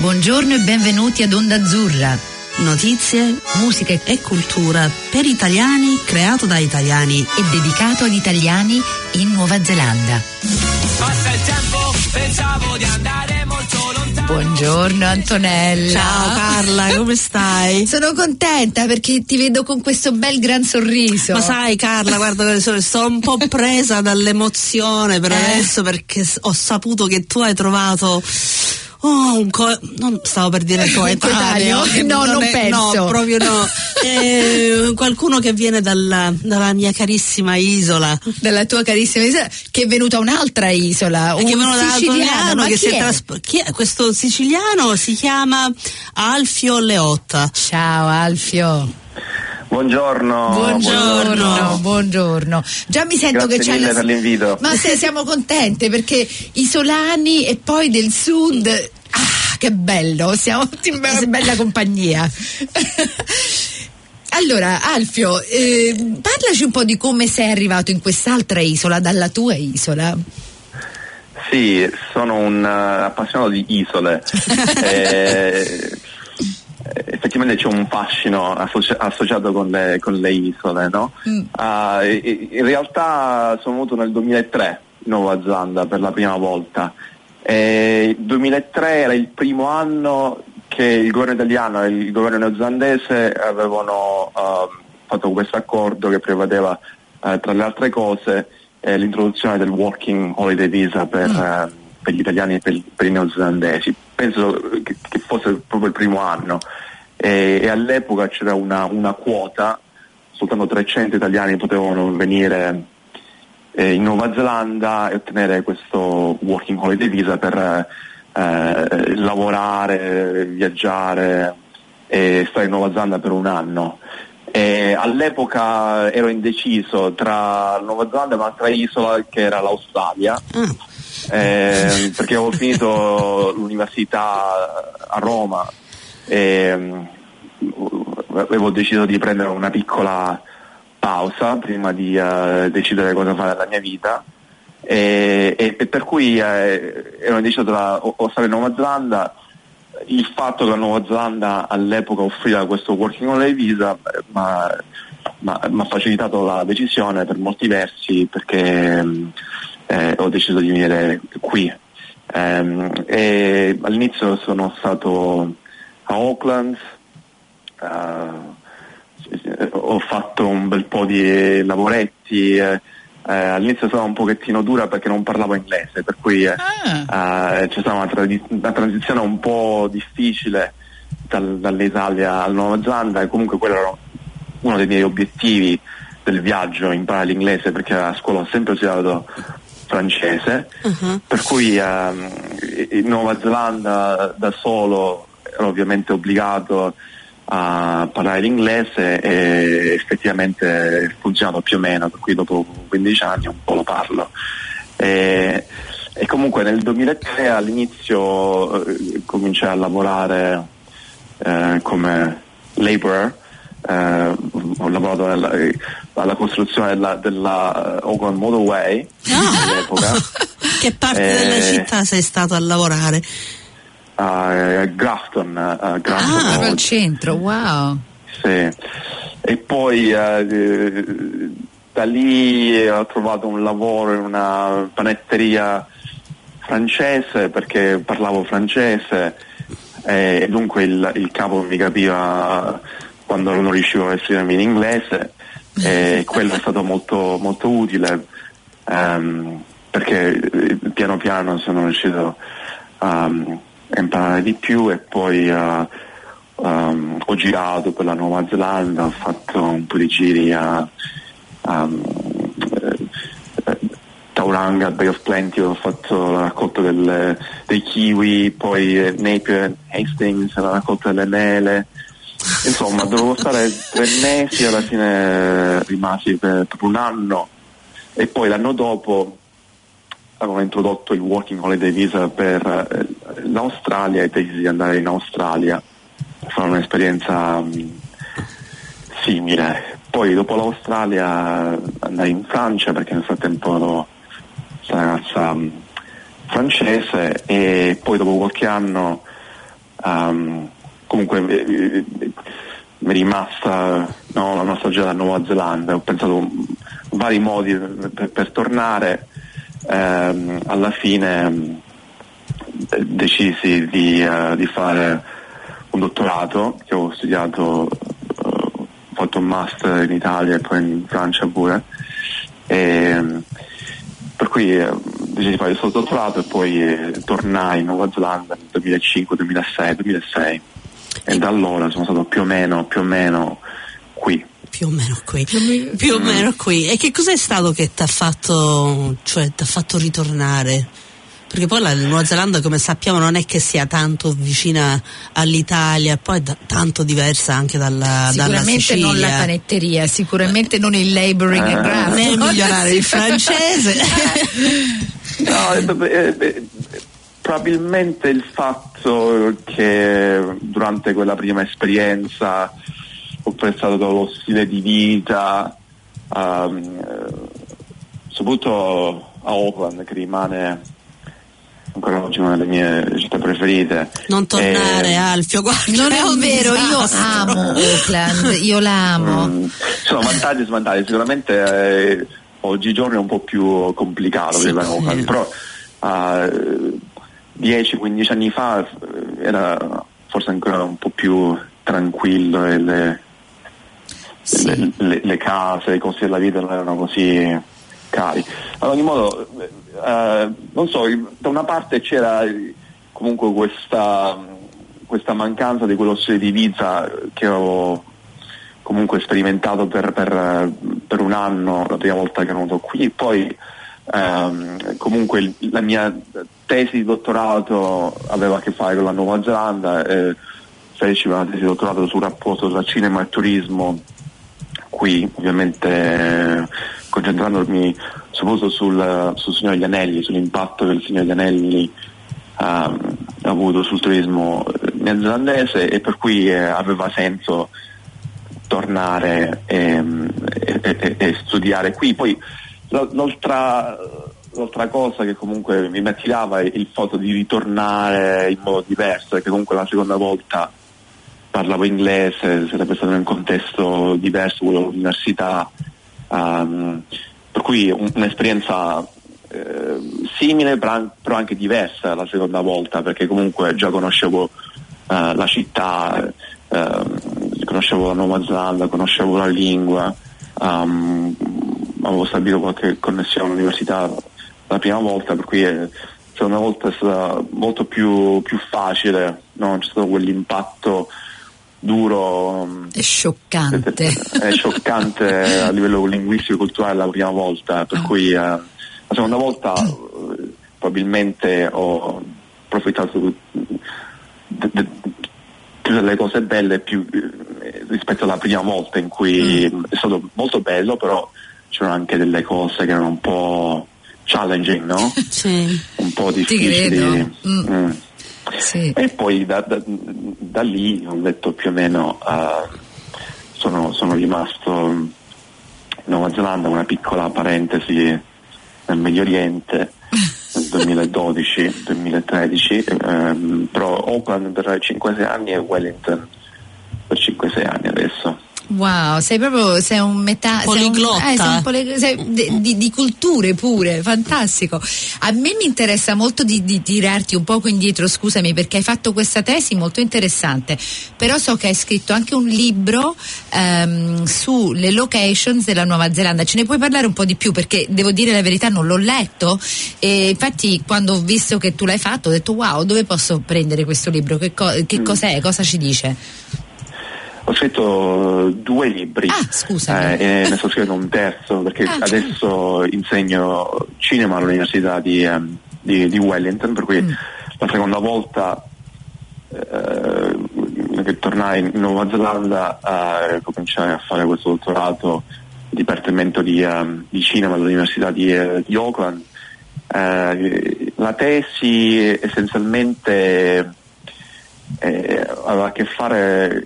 Buongiorno e benvenuti ad Onda Azzurra. Notizie, musica e cultura per italiani, creato da italiani e dedicato ad italiani in Nuova Zelanda. Passa il tempo, pensavo di andare molto lontano. Buongiorno Antonella. Ciao Carla, come stai? Sono contenta perché ti vedo con questo bel gran sorriso. Ma sai Carla, guarda, sto un po' presa dall'emozione per Eh. adesso perché ho saputo che tu hai trovato Oh, un co- non stavo per dire coetaneo, No, non è- penso. No, proprio no. Eh, qualcuno che viene dalla, dalla mia carissima isola. Dalla tua carissima isola, che è venuta un'altra isola, Che un viene da siciliano. Che si è è? chi è? Questo siciliano si chiama Alfio Leotta. Ciao Alfio. Buongiorno. Buongiorno, buongiorno. Già mi sento Grazie che c'è mille la... per l'invito. Ma se siamo contente perché isolani e poi del sud. Ah, che bello, siamo in be- bella compagnia. Allora, Alfio, eh, parlaci un po' di come sei arrivato in quest'altra isola, dalla tua isola. Sì, sono un eh, appassionato di isole. Eh, effettivamente c'è un fascino associ- associato con le, con le isole, no? Mm. E- in realtà sono venuto nel 2003 in Nuova Zelanda per la prima volta. E il 2003 era il primo anno che il governo italiano e il governo neozelandese avevano ehm, fatto questo accordo che prevedeva, eh, tra le altre cose, eh, l'introduzione del working holiday visa per, eh, per gli italiani e per, per i neozelandesi. Penso che, che fosse proprio il primo anno e, e all'epoca c'era una, una quota, soltanto 300 italiani potevano venire eh, in Nuova Zelanda e ottenere questo working holiday visa per eh, lavorare, viaggiare e stare in Nuova Zelanda per un anno. E all'epoca ero indeciso tra Nuova Zelanda e un'altra isola che era l'Australia, Ah, eh, perché avevo finito l'università a Roma e mm, avevo deciso di prendere una piccola pausa prima di eh, decidere cosa fare nella mia vita. E, e- e per cui eh, ero indeciso tra o, o stare in Nuova Zelanda. Il fatto che la Nuova Zelanda all'epoca offriva questo working holiday visa ma mi ha facilitato la decisione per molti versi perché mh, eh, ho deciso di venire qui. Ehm, e all'inizio sono stato a Auckland, eh, ho fatto un bel po' di lavoretti, eh, eh, all'inizio stavo un pochettino dura perché non parlavo inglese, per cui eh, eh, c'è stata una, tradi- una transizione un po' difficile dal- dall'Italia alla Nuova Zelanda e comunque quello era uno dei miei obiettivi del viaggio, imparare l'inglese perché a scuola ho sempre studiato francese, uh-huh. per cui ehm, in Nuova Zelanda da solo ero ovviamente obbligato a parlare l'inglese e effettivamente è funzionato più o meno, per cui dopo 15 anni un po' lo parlo. E, e comunque nel 2003 all'inizio eh, cominciai a lavorare eh, come laborer, eh, ho lavorato nella, alla costruzione della, della eh, Auckland Motorway all'epoca. che parte Eh, della città sei stato a lavorare? a Grafton, a Grafton Ah, proprio al centro, wow. Sì. E poi eh, da lì ho trovato un lavoro in una panetteria francese perché parlavo francese e dunque il, il capo mi capiva quando non riuscivo a esprimermi in inglese e quello è stato molto, molto utile ehm, perché eh, piano piano sono riuscito a a imparare di più e poi eh, um, ho girato per la Nuova Zelanda, ho fatto un po' di giri a, a eh, Tauranga, Bay of Plenty, ho fatto la raccolta delle- dei kiwi, poi Napier Hastings, la raccolta delle mele. Insomma, dovevo stare tre mesi, alla fine rimasi per, un anno. E poi l'anno dopo avevano introdotto il working holiday visa per eh, l'Australia e decisi di andare in Australia. Fare un'esperienza mh, simile. Poi dopo l'Australia andai in Francia perché nel frattempo ero questa ragazza mh, francese. E poi dopo qualche anno ehm, comunque eh, eh, mi è rimasta no, la nostalgia della Nuova Zelanda, ho pensato vari modi per, per tornare, ehm, alla fine mh, decisi di, eh, di fare un dottorato che ho studiato, eh, ho fatto un master in Italia e poi in Francia pure. E, per cui eh, decisi di fare questo dottorato e poi eh, tornai in Nuova Zelanda nel 2005, 2006, 2006 e da allora sono stato più o meno, più o meno qui. Più o meno qui. Più o meno qui. E che cos'è stato che ti ha fatto, cioè, fatto ritornare? Perché poi la Nuova Zelanda, come sappiamo, non è che sia tanto vicina all'Italia, poi è da- tanto diversa anche dalla, dalla Sicuramente Sicilia. non la panetteria, sicuramente non il laboring Eh. and craft. Né migliorare il francese. No, eh, beh, eh, eh, probabilmente il fatto che durante quella prima esperienza ho pensato lo stile di vita, ehm, eh, soprattutto a Auckland che rimane ancora oggi una delle mie città preferite. non tornare Eh, Alfio, guarda. Non è vero, io amo Auckland, io la amo. Mm, sono vantaggi e svantaggi, sicuramente eh, oggigiorno è un po' più complicato Sì, vivere a Auckland, sì. però eh, 10-15 anni fa eh, era forse ancora un po' più tranquillo e le, Sì. le, le- le case, i costi della vita non erano così cari. Ad ogni modo, eh, non so, da una parte c'era eh, comunque questa, questa mancanza di quello stile di vita che ho comunque sperimentato per, per- per un anno la prima volta che ero venuto qui, poi ehm, comunque la mia tesi di dottorato aveva a che fare con la Nuova Zelanda e feci una tesi di dottorato sul rapporto tra cinema e turismo qui ovviamente eh, concentrandomi soprattutto sul, sul Signore degli Anelli, sull'impatto che il Signore degli Anelli ehm, ha avuto sul turismo eh, neozelandese e per cui eh, aveva senso tornare ehm, e, e- e studiare qui. Poi l'altra, l'altra cosa che comunque mi attirava è il fatto di ritornare in modo diverso, perché comunque la seconda volta parlavo inglese, sarebbe stato in un contesto diverso, quello dell'università, ehm, per cui un- un'esperienza eh, simile però an- però anche diversa la seconda volta, perché comunque già conoscevo eh, la città, ehm, conoscevo la Nuova Zelanda, conoscevo la lingua, ehm, avevo stabilito qualche connessione all'università la prima volta, per cui eh, la seconda volta è stata molto più, più facile, no? c'è stato quell'impatto duro, mm, È scioccante. è scioccante a livello linguistico e culturale la prima volta, per Ah. cui eh, la seconda volta eh, probabilmente ho approfittato di- più delle cose belle più, eh, rispetto alla prima volta in cui Mm. è stato molto bello, però c'erano anche delle cose che erano un po' challenging, no? Sì. un po' difficili. Mm. Mm. Sì. E poi da, da- da lì ho detto più o meno eh, sono, sono rimasto in Nuova Zelanda, una piccola parentesi nel Medio Oriente nel 2012-2013, ehm, però Auckland per 5-6 anni e Wellington per 5-6 anni adesso. Wow, sei proprio sei un metà sei un- Poliglotta. eh, sei un poli- sei di, di- di culture pure, fantastico. A me mi interessa molto di, di tirarti un poco indietro, scusami, perché hai fatto questa tesi molto interessante. Però so che hai scritto anche un libro ehm, sulle locations della Nuova Zelanda. Ce ne puoi parlare un po' di più? Perché devo dire la verità, non l'ho letto. E infatti, quando ho visto che tu l'hai fatto, ho detto wow, dove posso prendere questo libro? Che, co- che cos'è? Cosa ci dice? Ho scritto eh, due libri Ah, eh, e ne sto scrivendo un terzo perché Ah, adesso insegno cinema all'università di, ehm, di- di Wellington, per cui Mm. la seconda volta eh, che tornai in Nuova Zelanda eh, cominciai a fare questo dottorato di Dipartimento di, ehm, di Cinema all'Università di, eh, di Auckland. Eh, la tesi essenzialmente eh, aveva a che fare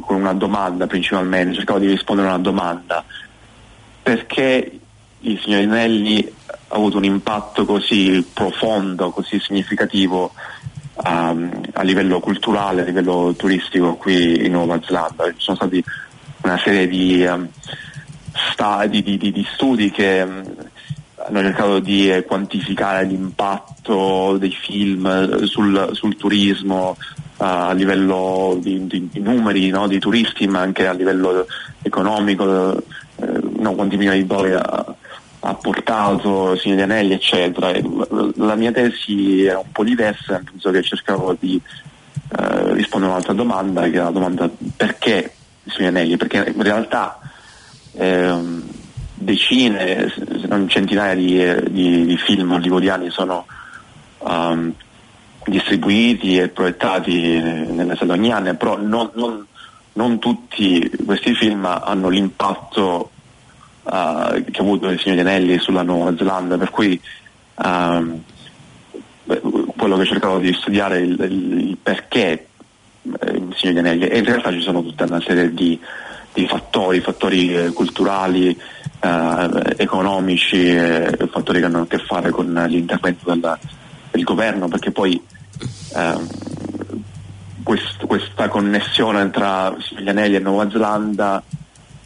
con una domanda principalmente, cercavo di rispondere a una domanda. Perché il signor Inelli ha avuto un impatto così profondo, così significativo a, a livello culturale, a livello turistico qui in Nuova Zelanda. Ci sono stati una serie di, um, sta, di, di, di studi che um, hanno cercato di eh, quantificare l'impatto dei film sul, sul turismo a livello di, di, di numeri no? di turisti ma anche a livello economico, eh, no, quanti milioni di dollari ha, ha portato Signori Anelli eccetera. La mia tesi era un po' diversa, nel senso che cercavo di eh, rispondere a un'altra domanda, che è la domanda perché Signori Anelli? Perché in realtà ehm, decine, se non centinaia di, di, di film hollywoodiani sono um, distribuiti e proiettati nelle sale ogni anno, però non, non, non, tutti questi film hanno l'impatto uh, che ha avuto il Signore Anelli sulla Nuova Zelanda, per cui um, quello che cercavo di studiare è il, il, perché eh, il Signore Anelli. E in realtà ci sono tutta una serie di, di fattori, fattori eh, culturali, eh, economici, fattori che hanno a che fare con l'intervento del, del governo, perché poi ehm, quest, questa connessione tra gli anelli e Nuova Zelanda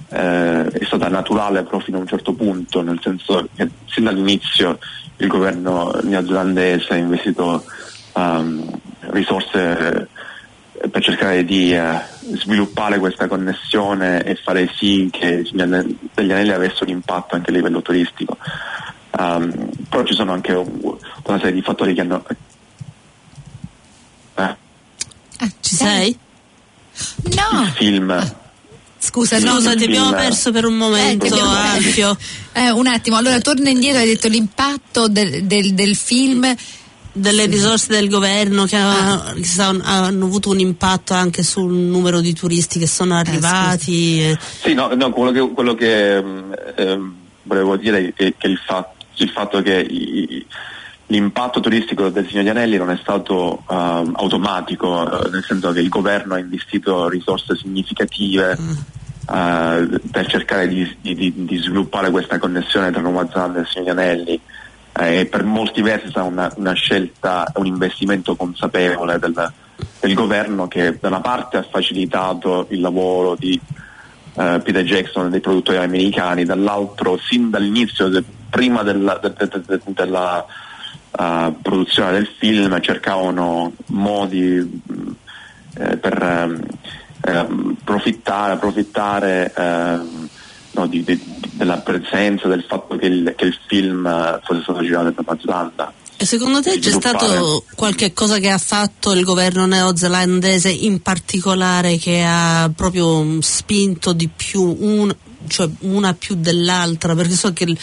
eh, è stata naturale però fino a un certo punto, nel senso che sin dall'inizio il governo neozelandese ha investito um, risorse per cercare di uh, sviluppare questa connessione e fare sì che gli anelli avessero un impatto anche a livello turistico. Um, però ci sono anche una serie di fattori che hanno... Eh? Ah, ci sei? No! Il film... Scusa, no, ti abbiamo perso per un momento, eh, Alfio. Eh, un attimo, allora torna indietro, hai detto l'impatto del, del, del film delle risorse del governo che, ah. hanno avuto un impatto anche sul numero di turisti che sono eh, arrivati. Eh, sì, no, no, quello che, quello che eh, volevo dire è che il fatto, il fatto che i, l'impatto turistico del Signore di Anelli non è stato uh, automatico, uh, nel senso che il governo ha investito risorse significative uh, per cercare di, di, di, sviluppare questa connessione tra Nuova Zelanda e il Signore di Anelli eh, per molti versi è stata una, una, scelta, un investimento consapevole del, del, governo che da una parte ha facilitato il lavoro di eh, Peter Jackson e dei produttori americani, dall'altro sin dall'inizio, de, prima della, de, de, della produzione del film cercavano modi eh, per eh, profittare, approfittare ehm, no, di, di, della presenza, del fatto che il, che il film eh, fosse stato girato in Nuova Zelanda. E secondo te c'è stato qualche cosa che ha fatto il governo neozelandese in particolare che ha proprio spinto di più un, cioè una più dell'altra? Perché so che il,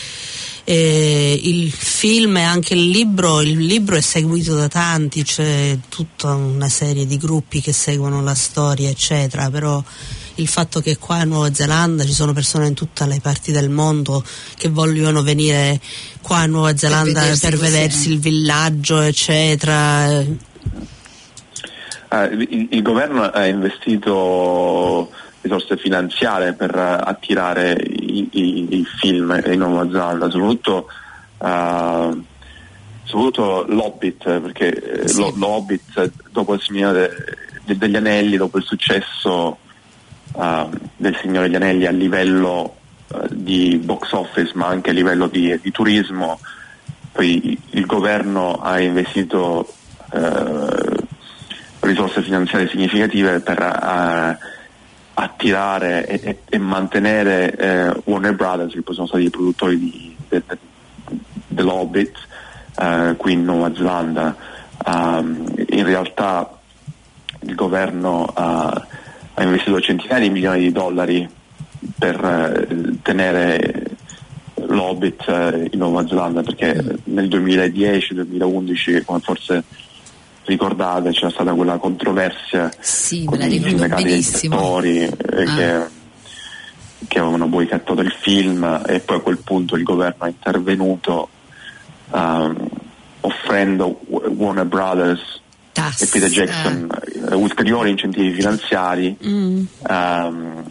eh, il film e anche il libro, il libro è seguito da tanti, c'è tutta una serie di gruppi che seguono la storia, eccetera, però il fatto che qua in Nuova Zelanda ci sono persone in tutte le parti del mondo che vogliono venire qua in Nuova Zelanda per vedersi, per vedersi il villaggio, eccetera. Uh, il, il, governo ha investito risorse finanziarie per attirare i, i, i film in Nuova Zelanda, soprattutto, uh, soprattutto l'Hobbit, perché sì. l'Hobbit dopo il Signore degli Anelli, dopo il successo uh, del Signore degli Anelli a livello uh, di box office ma anche a livello di, di turismo, poi il governo ha investito uh, risorse finanziarie significative per attirare e, e, e mantenere eh, Warner Brothers, che poi sono stati i produttori di, de, de, dell'Hobbit eh, qui in Nuova Zelanda. Um, in realtà il governo ha ha investito centinaia di milioni di dollari per eh, tenere l'Hobbit eh, in Nuova Zelanda perché nel 2010-2011 come forse ricordate c'era stata quella controversia sì, con i sindacati dei attori eh, ah. che, che, avevano boicottato il film e poi a quel punto il governo è intervenuto um, offrendo Warner Brothers Tass, e Peter Jackson eh. ulteriori incentivi finanziari mm. um,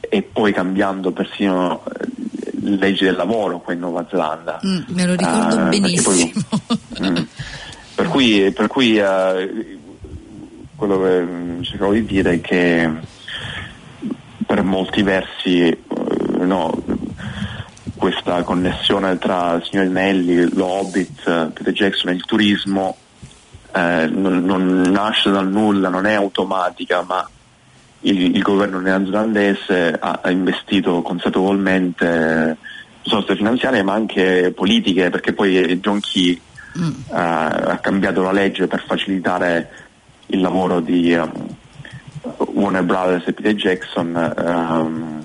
e poi cambiando persino eh, leggi del lavoro qua in Nuova Zelanda. Mm, me lo ricordo uh, benissimo. Poi, mm, per cui, per cui eh, quello che mm, cercavo di dire è che per molti versi eh, no, questa connessione tra il signor Nelly, lo Hobbit, Peter Jackson e il turismo eh, non, non, nasce dal nulla, non è automatica, ma il, il governo neozelandese ha, ha, investito consapevolmente risorse finanziarie ma anche politiche, perché poi John Key mm. eh, ha cambiato la legge per facilitare il lavoro di um, Warner Brothers e Peter Jackson. Um,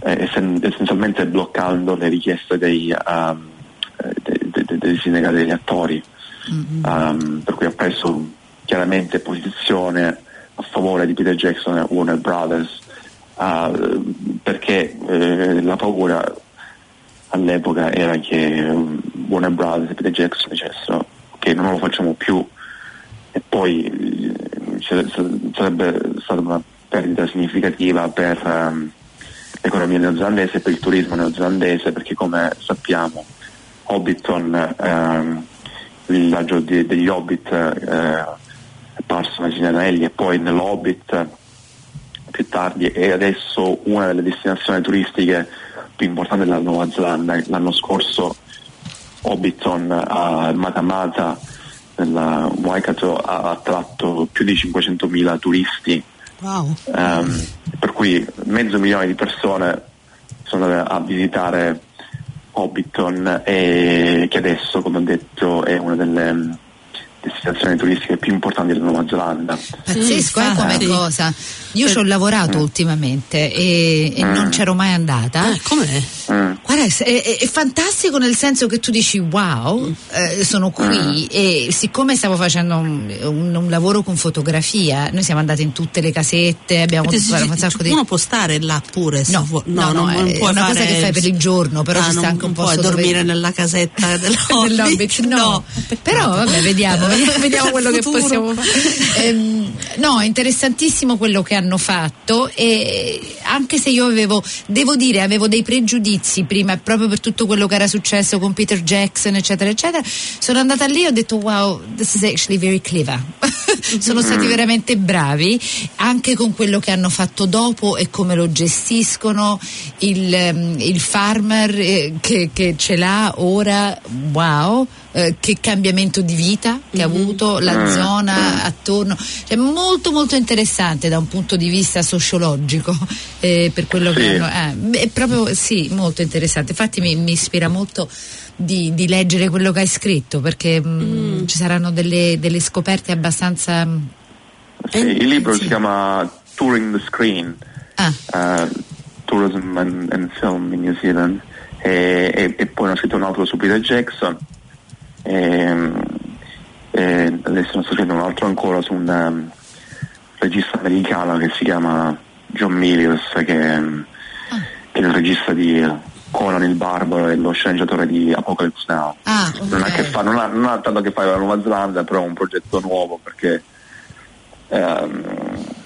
essenzialmente bloccando le richieste dei, um, dei, dei, dei sindacati degli attori, mm-hmm. um, per cui ha preso chiaramente posizione a favore di Peter Jackson e Warner Brothers, uh, perché eh, la paura all'epoca era che um, Warner Brothers e Peter Jackson dicessero che non lo facciamo più e poi eh, sarebbe stata una perdita significativa per um, l'economia neozelandese e per il turismo neozelandese perché come sappiamo Hobbiton, ehm, il villaggio di, degli Hobbit eh, è parso nei Cinelli e poi nell'Hobbit più tardi è adesso una delle destinazioni turistiche più importanti della Nuova Zelanda. L'anno scorso Hobbiton a Matamata nella Waikato ha attratto più di 500.000 turisti Wow. Um, per cui mezzo milione di persone sono andate a visitare Hobbiton e che adesso, come ho detto, è una delle destinazioni turistiche più importanti della Nuova Zelanda. Pazzesco, eh, come cosa. Io ci ho lavorato mm. ultimamente e, e mm. non c'ero mai andata. Eh, com'è? Mm. Guarda, è, è, è, fantastico nel senso che tu dici wow, eh, sono qui e siccome stavo facendo un, un, un, lavoro con fotografia, noi siamo andati in tutte le casette, abbiamo fatto un sacco di... Uno può stare là pure? No, no, no, no, non, è una cosa che fai per il giorno, però ah, ci sta anche un po' puoi dormire nella casetta dell'Hobbit. no. no. Però vabbè, vediamo, vediamo quello che possiamo fare. Ehm, no, interessantissimo quello che hanno fatto e anche se io avevo, devo dire, avevo dei pregiudizi prima proprio per tutto quello che era successo con Peter Jackson eccetera eccetera, sono andata lì e ho detto wow, this is actually very clever. sono stati mm. veramente bravi anche con quello che hanno fatto dopo e come lo gestiscono il, ehm, il farmer eh, che, che ce l'ha ora, wow eh, che cambiamento di vita che mm-hmm. ha avuto la mm-hmm. zona attorno, cioè molto molto interessante da un punto di vista sociologico eh, per quello sì. che hanno, eh, è proprio sì, molto interessante, infatti mi, mi ispira molto di, di, leggere quello che hai scritto perché mh, mm, mm. ci saranno delle, delle, scoperte abbastanza... Mm, sì, il libro sì. si chiama Touring the Screen, ah. uh, Tourism and, and, Film in New Zealand e, e, e poi ho scritto un altro su Peter Jackson e, ehm, e adesso sto scrivendo un altro ancora su un um, regista americano che si chiama John Milius che, um, che, è il regista di Conan il Barbaro e lo sceneggiatore di Apocalypse Now ah, okay. non, ha fa, non, ha, non, ha tanto a che fare con la Nuova Zelanda però è un progetto nuovo perché um, eh,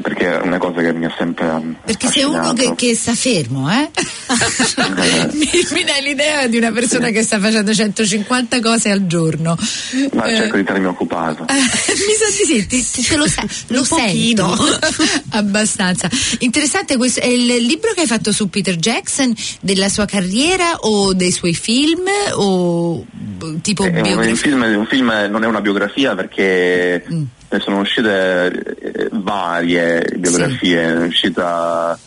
perché è una cosa che mi ha sempre perché sei uno che, che, sta fermo eh? mi, mi, dai l'idea di una persona sì. che sta facendo 150 cose al giorno ma eh. cerco di tenermi occupato mi sa di sì ti, ti, te lo, sa, lo sento abbastanza interessante questo è il libro che hai fatto su Peter Jackson della sua carriera o dei suoi film o tipo è biografia? Un film, un film non è una biografia perché mm sono uscite eh, varie biografie, sì. è uscita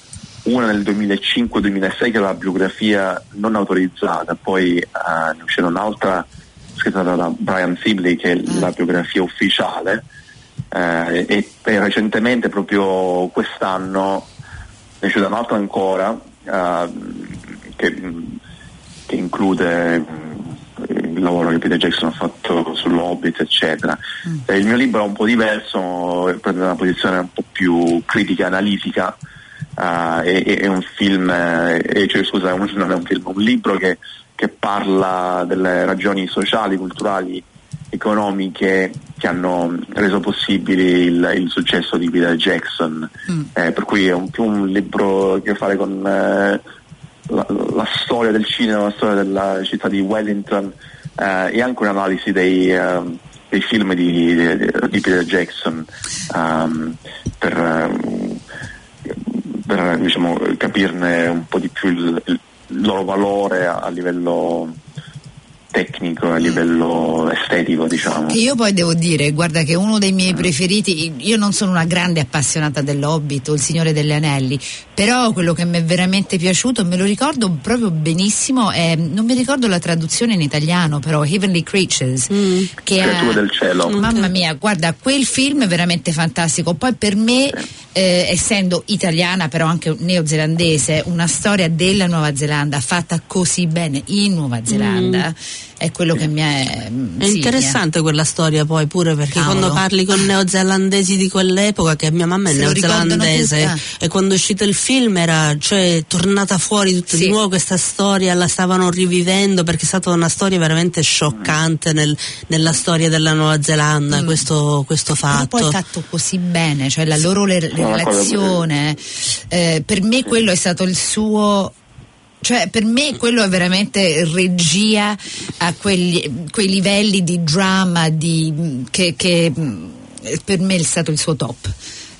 una nel 2005-2006 che era la biografia non autorizzata, poi uh, ne uscita un'altra scritta da Brian Sibley che è mm. la biografia ufficiale uh, e, e, recentemente proprio quest'anno ne è uscita un'altra ancora uh, che, che include il lavoro che Peter Jackson ha fatto sull'Hobbit, eccetera. Mm. Eh, il mio libro è un po' diverso, prende una posizione un po' più critica analitica. Uh, è, è, un film, eh, cioè, scusa, non è un film, un libro che, che parla delle ragioni sociali, culturali, economiche che hanno reso possibile il, il successo di Peter Jackson. Mm. Eh, per cui è un, più un libro che ha a che fare con eh, la, la, storia del cinema, la storia della città di Wellington, eh, e anche un'analisi dei, eh, dei film di, di, di, Peter Jackson um, per, per diciamo, capirne un po' di più il, il loro valore a, a livello tecnico, a livello estetico, diciamo. Che io poi devo dire, guarda che uno dei miei preferiti, io non sono una grande appassionata dell'Hobbit o il Signore degli Anelli, però quello che mi è veramente piaciuto, me lo ricordo proprio benissimo, è, non mi ricordo la traduzione in italiano, però Heavenly Creatures. Mm. Che Creature del cielo. Mamma mia, guarda, quel film è veramente fantastico. Poi per me, sì. Eh, essendo italiana, però anche neozelandese, una storia della Nuova Zelanda fatta così bene in Nuova Zelanda. Mm è quello che mi è. Mm, è sì, interessante quella storia poi pure perché Cavolo. quando parli con neozelandesi di quell'epoca, che mia mamma è Se neozelandese, e quando è uscito il film era cioè, tornata fuori tutta sì. di nuovo questa storia, la stavano rivivendo perché è stata una storia veramente scioccante nel, nella storia della Nuova Zelanda, mm. questo, questo, fatto. Però poi fatto così bene, cioè la loro le, relazione, eh, per me quello è stato il suo cioè, per me quello è veramente regia a quelli, quei livelli di dramma di, che, che, per me è stato il suo top.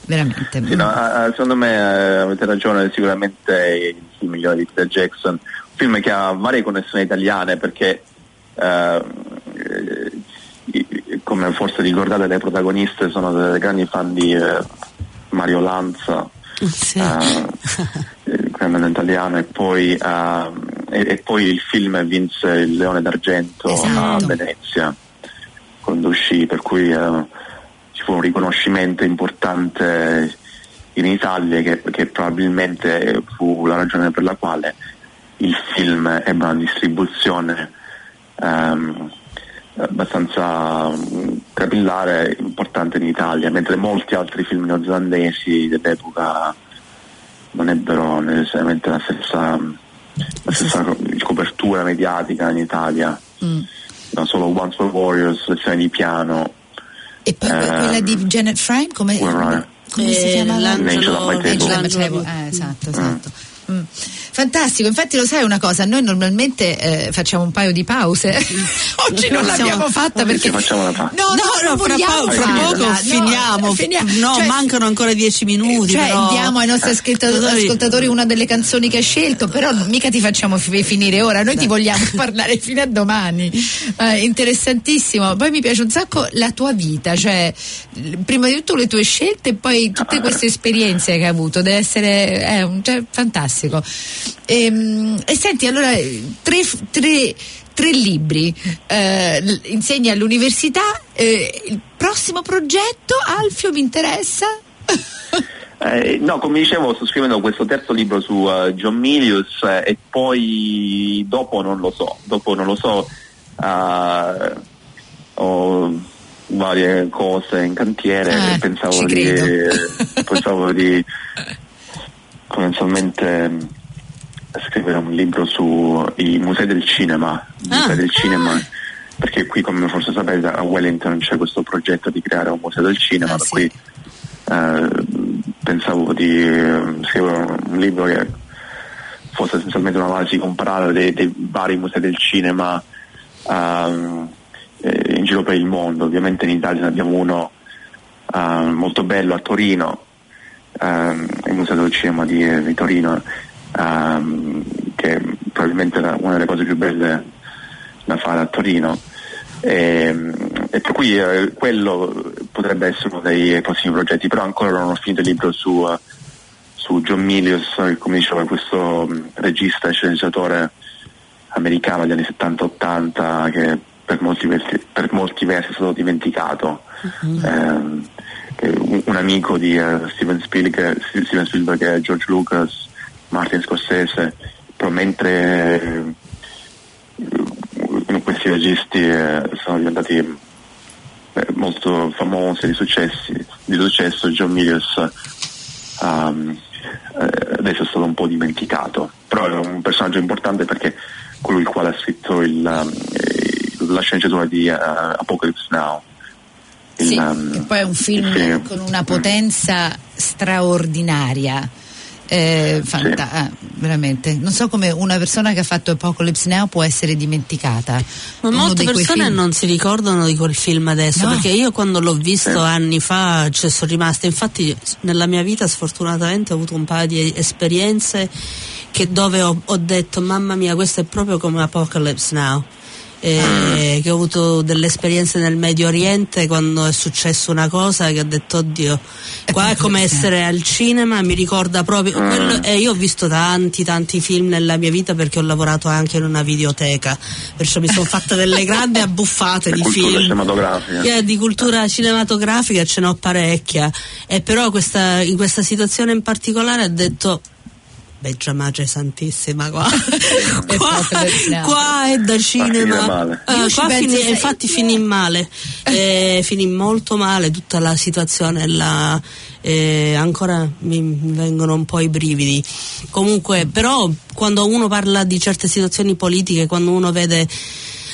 Veramente. Sì, no, secondo me eh, avete ragione, sicuramente il migliore di Peter Jackson. Un film che ha varie connessioni italiane perché eh, come forse ricordate le protagoniste sono delle grandi fan di eh, Mario Lanza sì. uh, il italiano e poi, uh, e, e, poi il film vinse il Leone d'Argento esatto. a Venezia quando uscì per cui uh, ci fu un riconoscimento importante in Italia che, che, probabilmente fu la ragione per la quale il film ebbe una distribuzione um, abbastanza capillare importante in Italia, mentre molti altri film neozelandesi dell'epoca non ebbero necessariamente la stessa, la stessa copertura mediatica in Italia. Mm. Non solo Once for Warriors, lezione di piano. E poi eh, quella di Janet Frame come, come si chiama? L'Angelo Angelo eh, esatto, esatto. Mm. Mm. Fantastico, infatti lo sai una cosa, noi normalmente eh, facciamo un paio di pause, oggi non l'abbiamo fatta perché... Facciamo la pausa. No, no, no, fra, pa- fra poco finiamo, finiamo. no, cioè, mancano ancora dieci minuti. Cioè però... diamo ai nostri ascoltatori una delle canzoni che hai scelto, però mica ti facciamo finire ora, noi ti vogliamo parlare fino a domani. Eh, interessantissimo, poi mi piace un sacco la tua vita, cioè prima di tutto le tue scelte e poi tutte queste esperienze che hai avuto, deve essere eh, cioè, fantastico fantastico. E, ehm, e senti, allora, tre, tre, tre libri, eh, insegni all'università, eh, il prossimo progetto, Alfio, mi interessa? Eh, no, come dicevo, sto scrivendo questo terzo libro su uh, John Milius eh, e poi dopo non lo so, dopo non lo so, uh, ho varie cose in cantiere ah, e pensavo di, pensavo di potenzialmente mm, scrivere un libro sui musei del cinema, ah. musei del cinema perché qui come forse sapete a Wellington c'è questo progetto di creare un museo del cinema ah, per sì. cui eh, pensavo di eh, scrivere un libro che fosse essenzialmente un'analisi comparata dei, dei, vari musei del cinema uh, in giro per il mondo ovviamente in Italia ne abbiamo uno uh, molto bello a Torino ehm, il Museo del Cinema di, di Torino, ehm, che probabilmente è una delle cose più belle da fare a Torino. E, ehm, e per cui eh, quello potrebbe essere uno dei prossimi progetti, però ancora non ho finito il libro su, su John Milius, come dicevo, questo um, regista e sceneggiatore americano degli anni 70-80 che per molti, versi, per molti versi è stato dimenticato. Uh-huh. Eh, un amico di uh, Steven, Spielberg, Steven Spielberg George Lucas, Martin Scorsese, però mentre uh, questi registi uh, sono diventati molto famosi, di, successi, di successo, John Milius um, adesso è stato un po' dimenticato, però è un personaggio importante perché colui il quale ha scritto il, um, la sceneggiatura di Apocalypse Now sì, um, e poi è un film sì. con una potenza straordinaria. Eh, fanta- ah, veramente. Non so come una persona che ha fatto Apocalypse Now può essere dimenticata. Ma Uno molte persone film- non si ricordano di quel film adesso, No. perché io quando l'ho visto anni fa ci sono rimasta, infatti nella mia vita sfortunatamente ho avuto un paio di esperienze che dove ho, ho detto mamma mia questo è proprio come Apocalypse Now. Eh, che ho avuto delle esperienze nel Medio Oriente quando è successa una cosa che ho detto oddio qua è come essere al cinema mi ricorda proprio quello, e io ho visto tanti tanti film nella mia vita perché ho lavorato anche in una videoteca perciò mi sono fatta delle grandi abbuffate di cultura film. cinematografica. eh, di cultura cinematografica ce n'ho parecchia e però questa- in questa situazione in particolare ho detto Beggia Madre Santissima qua. È qua, qua è da cinema. ci qua finì- infatti finì male. Eh, finì molto male tutta la situazione la, eh, ancora mi vengono un po' i brividi. Comunque però quando uno parla di certe situazioni politiche quando uno vede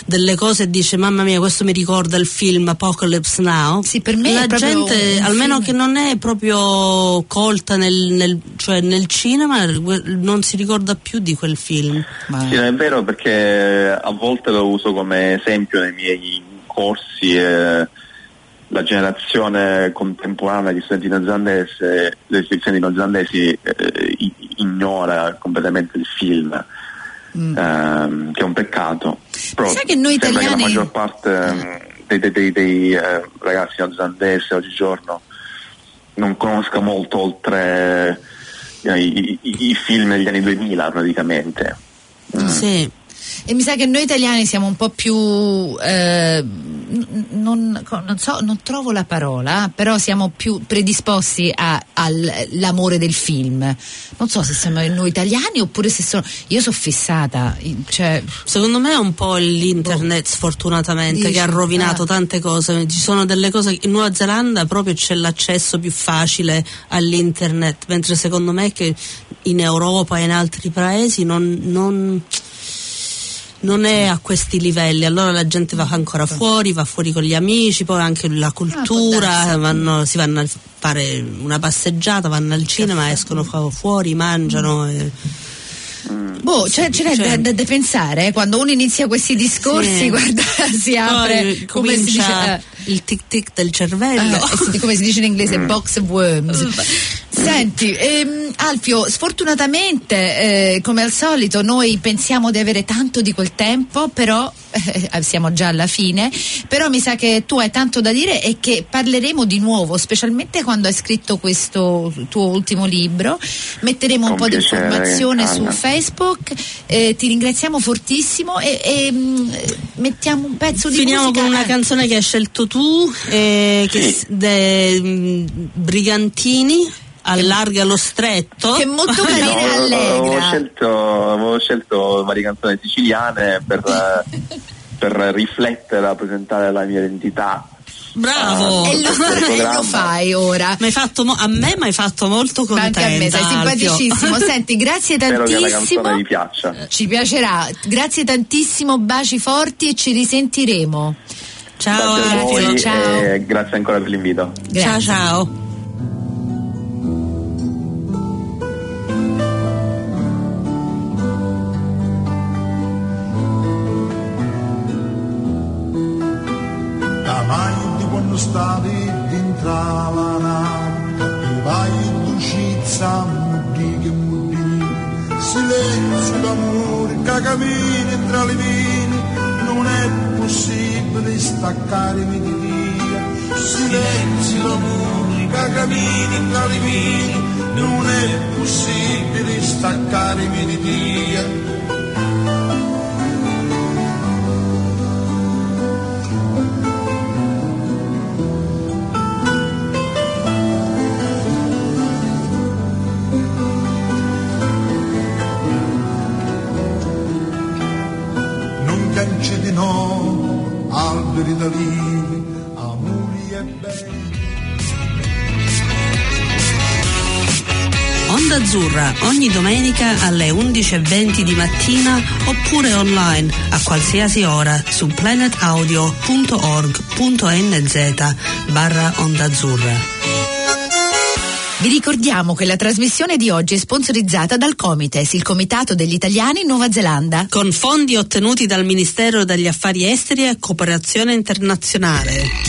delle cose e dice mamma mia questo mi ricorda il film Apocalypse Now Sì, per me la gente almeno film- che non è proprio colta nel, nel- cioè nel cinema non si ricorda più di quel film Ma- Sì, è vero perché a volte lo uso come esempio nei miei corsi e la generazione contemporanea di studenti neozelandesi, degli studenti neozelandesi eh, ignora completamente il film. ehm, che è un peccato. Però Mm. Sai che noi sembra italiani- che la maggior parte ehm, dei, dei- dei- dei, eh, ragazzi neozelandesi oggigiorno non conosca molto oltre eh, i, i- i film degli anni 2000 praticamente. Mm. sì E mi sa che noi italiani siamo un po' più. eh, non, non so, non trovo la parola, però siamo più predisposti all'amore del film. Non so se siamo noi italiani oppure se sono. Io sono fissata. Cioè, Secondo me è un po' l'internet sfortunatamente Dici? che ha rovinato Ah. tante cose. Ci sono delle cose in Nuova Zelanda proprio c'è l'accesso più facile all'internet, mentre secondo me che in Europa e in altri paesi non, non- non è a questi livelli. Allora la gente va ancora fuori, va fuori con gli amici, poi anche la Ah, cultura, vanno- si vanno a fare una passeggiata, vanno al cinema, escono fu- fuori, mangiano. e- boh, cioè, ce n'è Cioè- da, da- pensare eh, quando uno inizia questi discorsi, Sì. guarda, si apre come si dice. eh, il tic tic del cervello. Ah, sì, come si dice in inglese, box of worms. Senti, ehm, Alfio, sfortunatamente, eh, come al solito, noi pensiamo di avere tanto di quel tempo, però eh, siamo già alla fine, però mi sa che tu hai tanto da dire e che parleremo di nuovo, specialmente quando hai scritto questo tuo ultimo libro. Metteremo un Con po' di informazione su. Facebook, eh, ti ringraziamo fortissimo e, e, mm, mettiamo un pezzo di Finiamo musica. con una eh. canzone che hai scelto tu, eh, che Sì. de- mh, Brigantini, Allarga lo stretto. Che è molto carina no, e avevo, allegra. scelto, avevo scelto varie canzoni siciliane per, per riflettere, rappresentare la mia identità. Bravo! Ah, E lo, lo fai ora. M'hai fatto mo- a me mi hai fatto molto Ma contenta. anche a me, sei simpaticissimo. Senti, grazie Spero che la tantissimo. Ci piacerà. Grazie tantissimo, baci forti e ci risentiremo. Ciao Grazie a ciao. grazie ancora per l'invito. Ciao Grazie. ciao. Davanti stavi dentro la nave, i vai d'uscita, muddi che muddi, silenzio d'amore che cammina tra le vine, non è possibile staccarmi di via. Silenzio d'amore che cammina tra le vine, non è possibile staccarmi di via. Azzurra ogni domenica alle 11.20 di mattina oppure online a qualsiasi ora su planetaudio.org.nz barra Onda Azzurra. Vi ricordiamo che la trasmissione di oggi è sponsorizzata dal Comites, il Comitato degli Italiani in Nuova Zelanda. Con fondi ottenuti dal Ministero degli Affari Esteri e Cooperazione Internazionale.